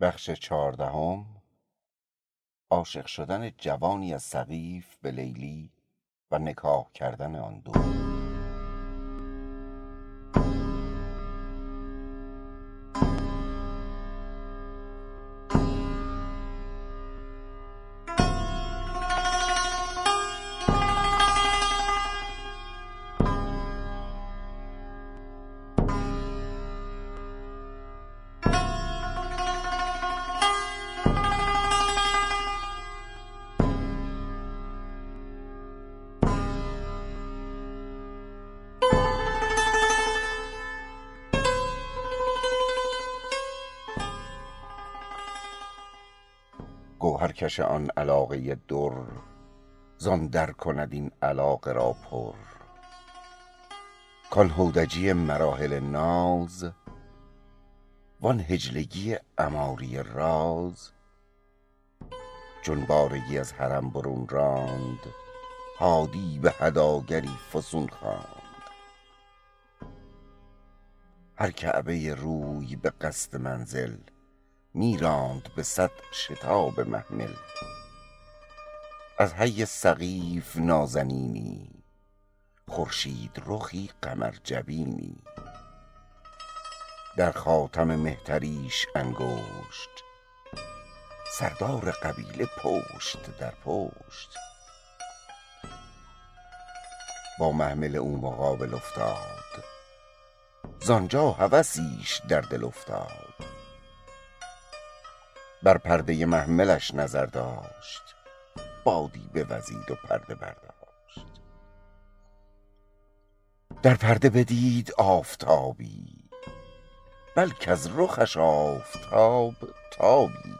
بخش چهاردهم. عاشق شدن جوانی از سقیف به لیلی و نکاح کردن آن دو. گوهرکش آن علاقه در زان در کند این علاقه را پر. کان هودجی مراحل ناز وان حجلگی عماری راز. چون بارگی از حرم برون راند هادی به هداگری فسون خواند. هر کعبه روی به قصد منزل می راند به صد شتاب محمل. از حی سقیف نازنینی خورشید رخی قمر جبینی. در خاتم مهتریش انگشت سردار قبیله پشت در پشت. با محمل او مقابل افتاد زآنجا هوسیش در دل افتاد. بر پرده محملش نظر داشت. بادی بوزید و پرده برداشت. در پرده بدید آفتابی بل کز رخش آفتاب تابی.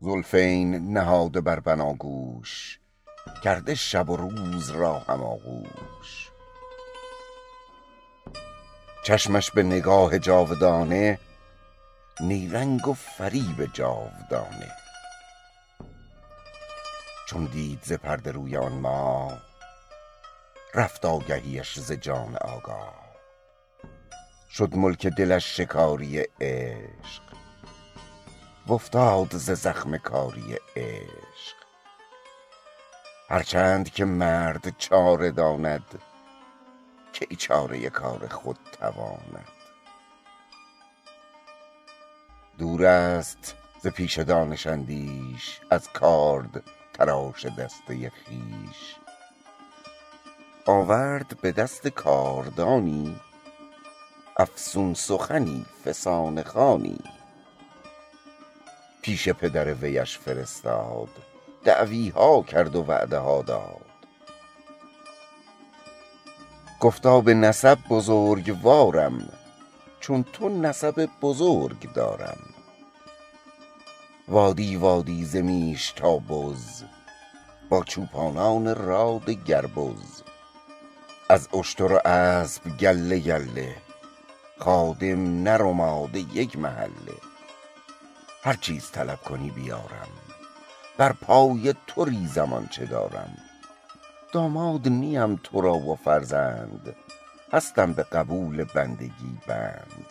زلفین نهاده بر بناگوش کرده شب و روز را هم آغوش. چشمش به نگاه جاودانه نیرنگ و فریب جاودانه. چون دید ز پرده روی آن ماه رفت آگهیش ز جان آگاه. شد ملک دلش شکاری عشق و افتاد ز زخم کاری عشق. هرچند که مرد چاره داند کی چاره کار خود تواند. دور است ز پیش دانش اندیش از کارد تراش دسته خویش. آورد به دست کاردانی افسون سخنی فسانه خوانی. پیش پدر ویش فرستاد دعویها کرد و وعده ها داد. گفتا به نسب بزرگوارم چون تو نسب بزرگ دارم. وادی وادی ز میش تا بز با چوپانان راد گربز. از اشتر و اسپ گله گله خادم نر و ماده یک محله. هر چیز طلب کنی بیارم بر پای تو ریزم آنچه دارم. داماد نیم تو را و فرزند هستم به قبول بندگی بند.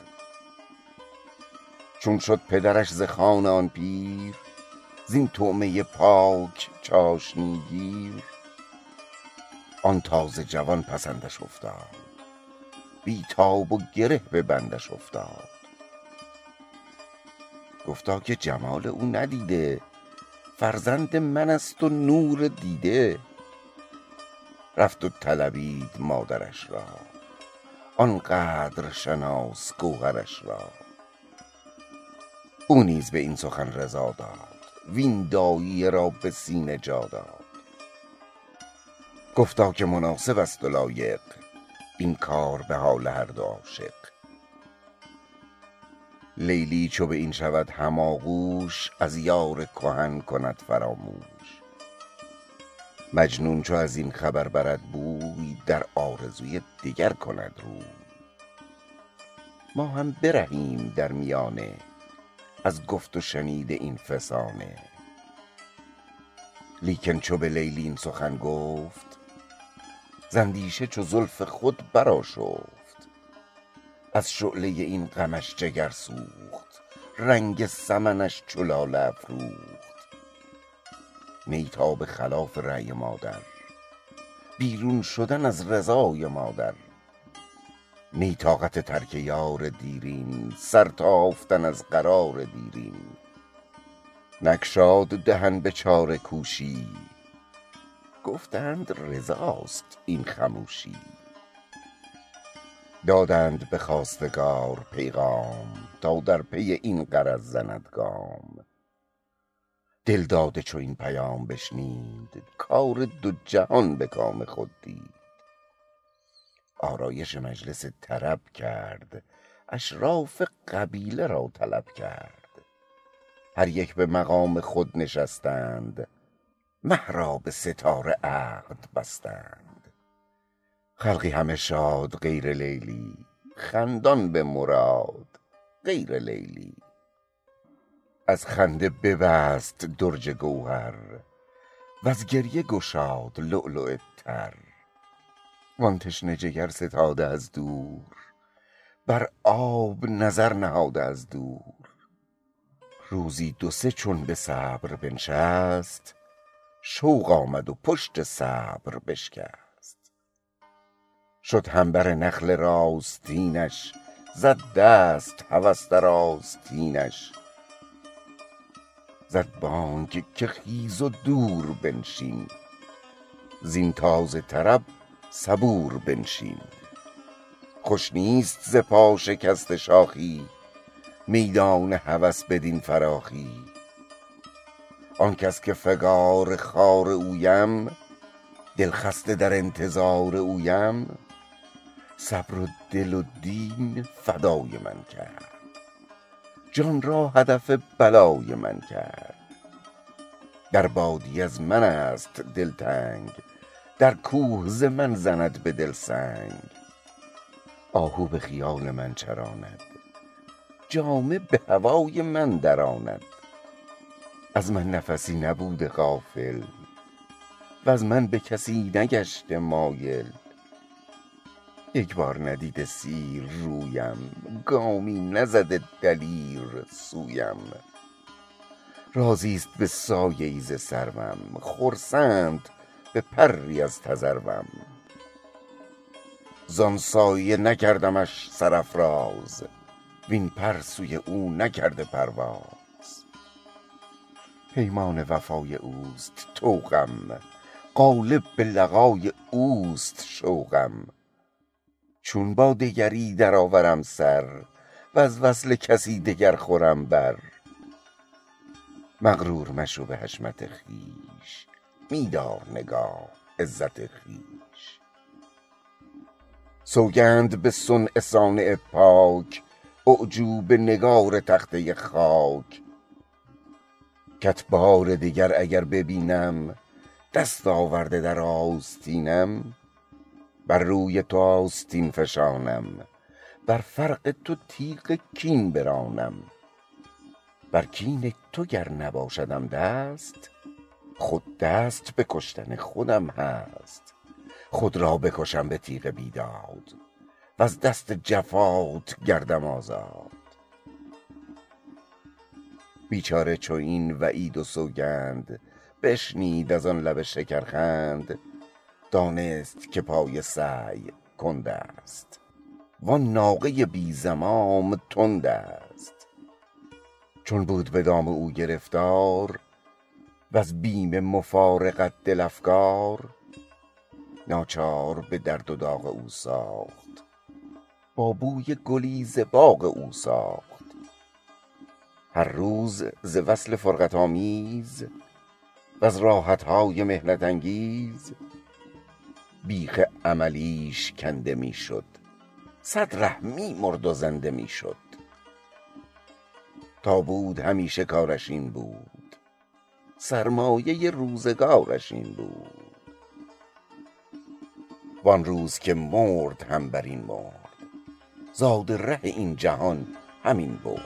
چون شد پدرش ز خوان آن پیر زین طعمه پاک چاشنی گیر. آن تازه جوان پسندش افتاد بی تاب و گره به بندش افتاد. گفتا که جمال او ندیده فرزند من است و نور دیده. رفت و طلبید مادرش را آن قدر شناس گوهرش را. او نیز به این سخن رضا داد. وین داعیه را به سینه جا داد. گفتا که مناسب است و لایق. این کار به حال هر دو عاشق. لیلی چو به این شود هم آغوش از یار کهن کند فراموش. مجنون چو از این خبر برد بوی در آرزوی دگر کند روی. ما هم برهیم در میانه. از گفت و شنید این فسانه. لیکن چو به لیلی این سخن گفت ز اندیشه چو زلف خود برآشفت. از شعله این غمش جگر سوخت رنگ سمنش چو لاله افروخت. می تا به خلاف رأی مادر بیرون شدن از رضای مادر. نی طاقت ترک یار دیرین سر تافتن از قرار دیرین. نگشاد دهن به چاره کوشی گفتند رضاست این خموشی. دادند به خواستگار پیغام تا در پی این غرض زند گام. دلداده چو این پیام بشنید کار دو جهان به کام خود دید. آرایش مجلس طرب کرد. اشراف قبیله را طلب کرد. هر یک به مقام خود نشستند. مه را به ستاره عقد بستند. خلقی همه شاد غیر لیلی. خندان به مراد غیر لیلی. از خنده ببست درج گوهر. وز گریه گشاد لؤلؤ تر. وان تشنه جگر ستاده از دور بر آب نظر نهاده از دور. روزی دو سه چون به صبر بنشست شوق آمد و پشت صبر بشکست. شد هم بر نخل راستینش زد دست هوس در آستینش. زد بانگ که خیز و دور بنشین زین تازه طرب صبور بنشین. خوش نیست ز پا شکسته شاخی میدان هوس بدین فراخی. آن کس که فگار خار اویم دل خسته در انتظار اویم صبر و دل و دین فدای من کرد. جان را هدف بلای من کرد. در بادیه از من است دلتنگ در کوه ز من زند به دل سنگ. آهو به خیال من چراند جامه به هوای من دراند. از من نفسی نبوده غافل وز من به کسی نگشته مایل. یک بار ندیده سیر رویم گامی نزده دلیر سویم. راضیست به سایه ای ز سروم خرسند به پری از تذروم. زان سایه نکردمش سرافراز وین پر سوی او نکرده پرواز. پیمان وفای اوست طوقم غالب به لقای اوست شوقم چون با دگری درآورم سر وز وصل کسی دگر خورم بر. مغرور مشو به حشمت خویش می دار نگاه عزت خویش. سوگند به صنع صانع پاک اعجوبه نگار تخته خاک. کت بار دگر اگر ببینم دست آورده در آستینم بر روی تو آستین فشانم بر فرق تو تیغ کین برانم. بر کین تو گر نباشدم دست خود دست به کشتن خودم هست. خود را بکشم به تیغ بیداد وز دست جفات گردم آزاد. بیچاره چو این وعید و سوگند بشنید از آن لب شکرخند دانست که پای سعی کندست وان ناقه بی زمام تندست چون بود به دام او گرفتار وز بیم مفارقت دل افگار ناچار به درد و داغ او ساخت. با بوی گلی ز باغ او ساخت. هر روز ز وصل فرقت آمیز وز راحتهای محنت انگیز. بیخ عملیش کنده می شد. صد ره می مرد و زنده می شد. تا بود همیشه کارش این بود. سرمایه روزگارش این بود. وان روز که مرد هم بر این مرد زاد ره این جهان همین برد.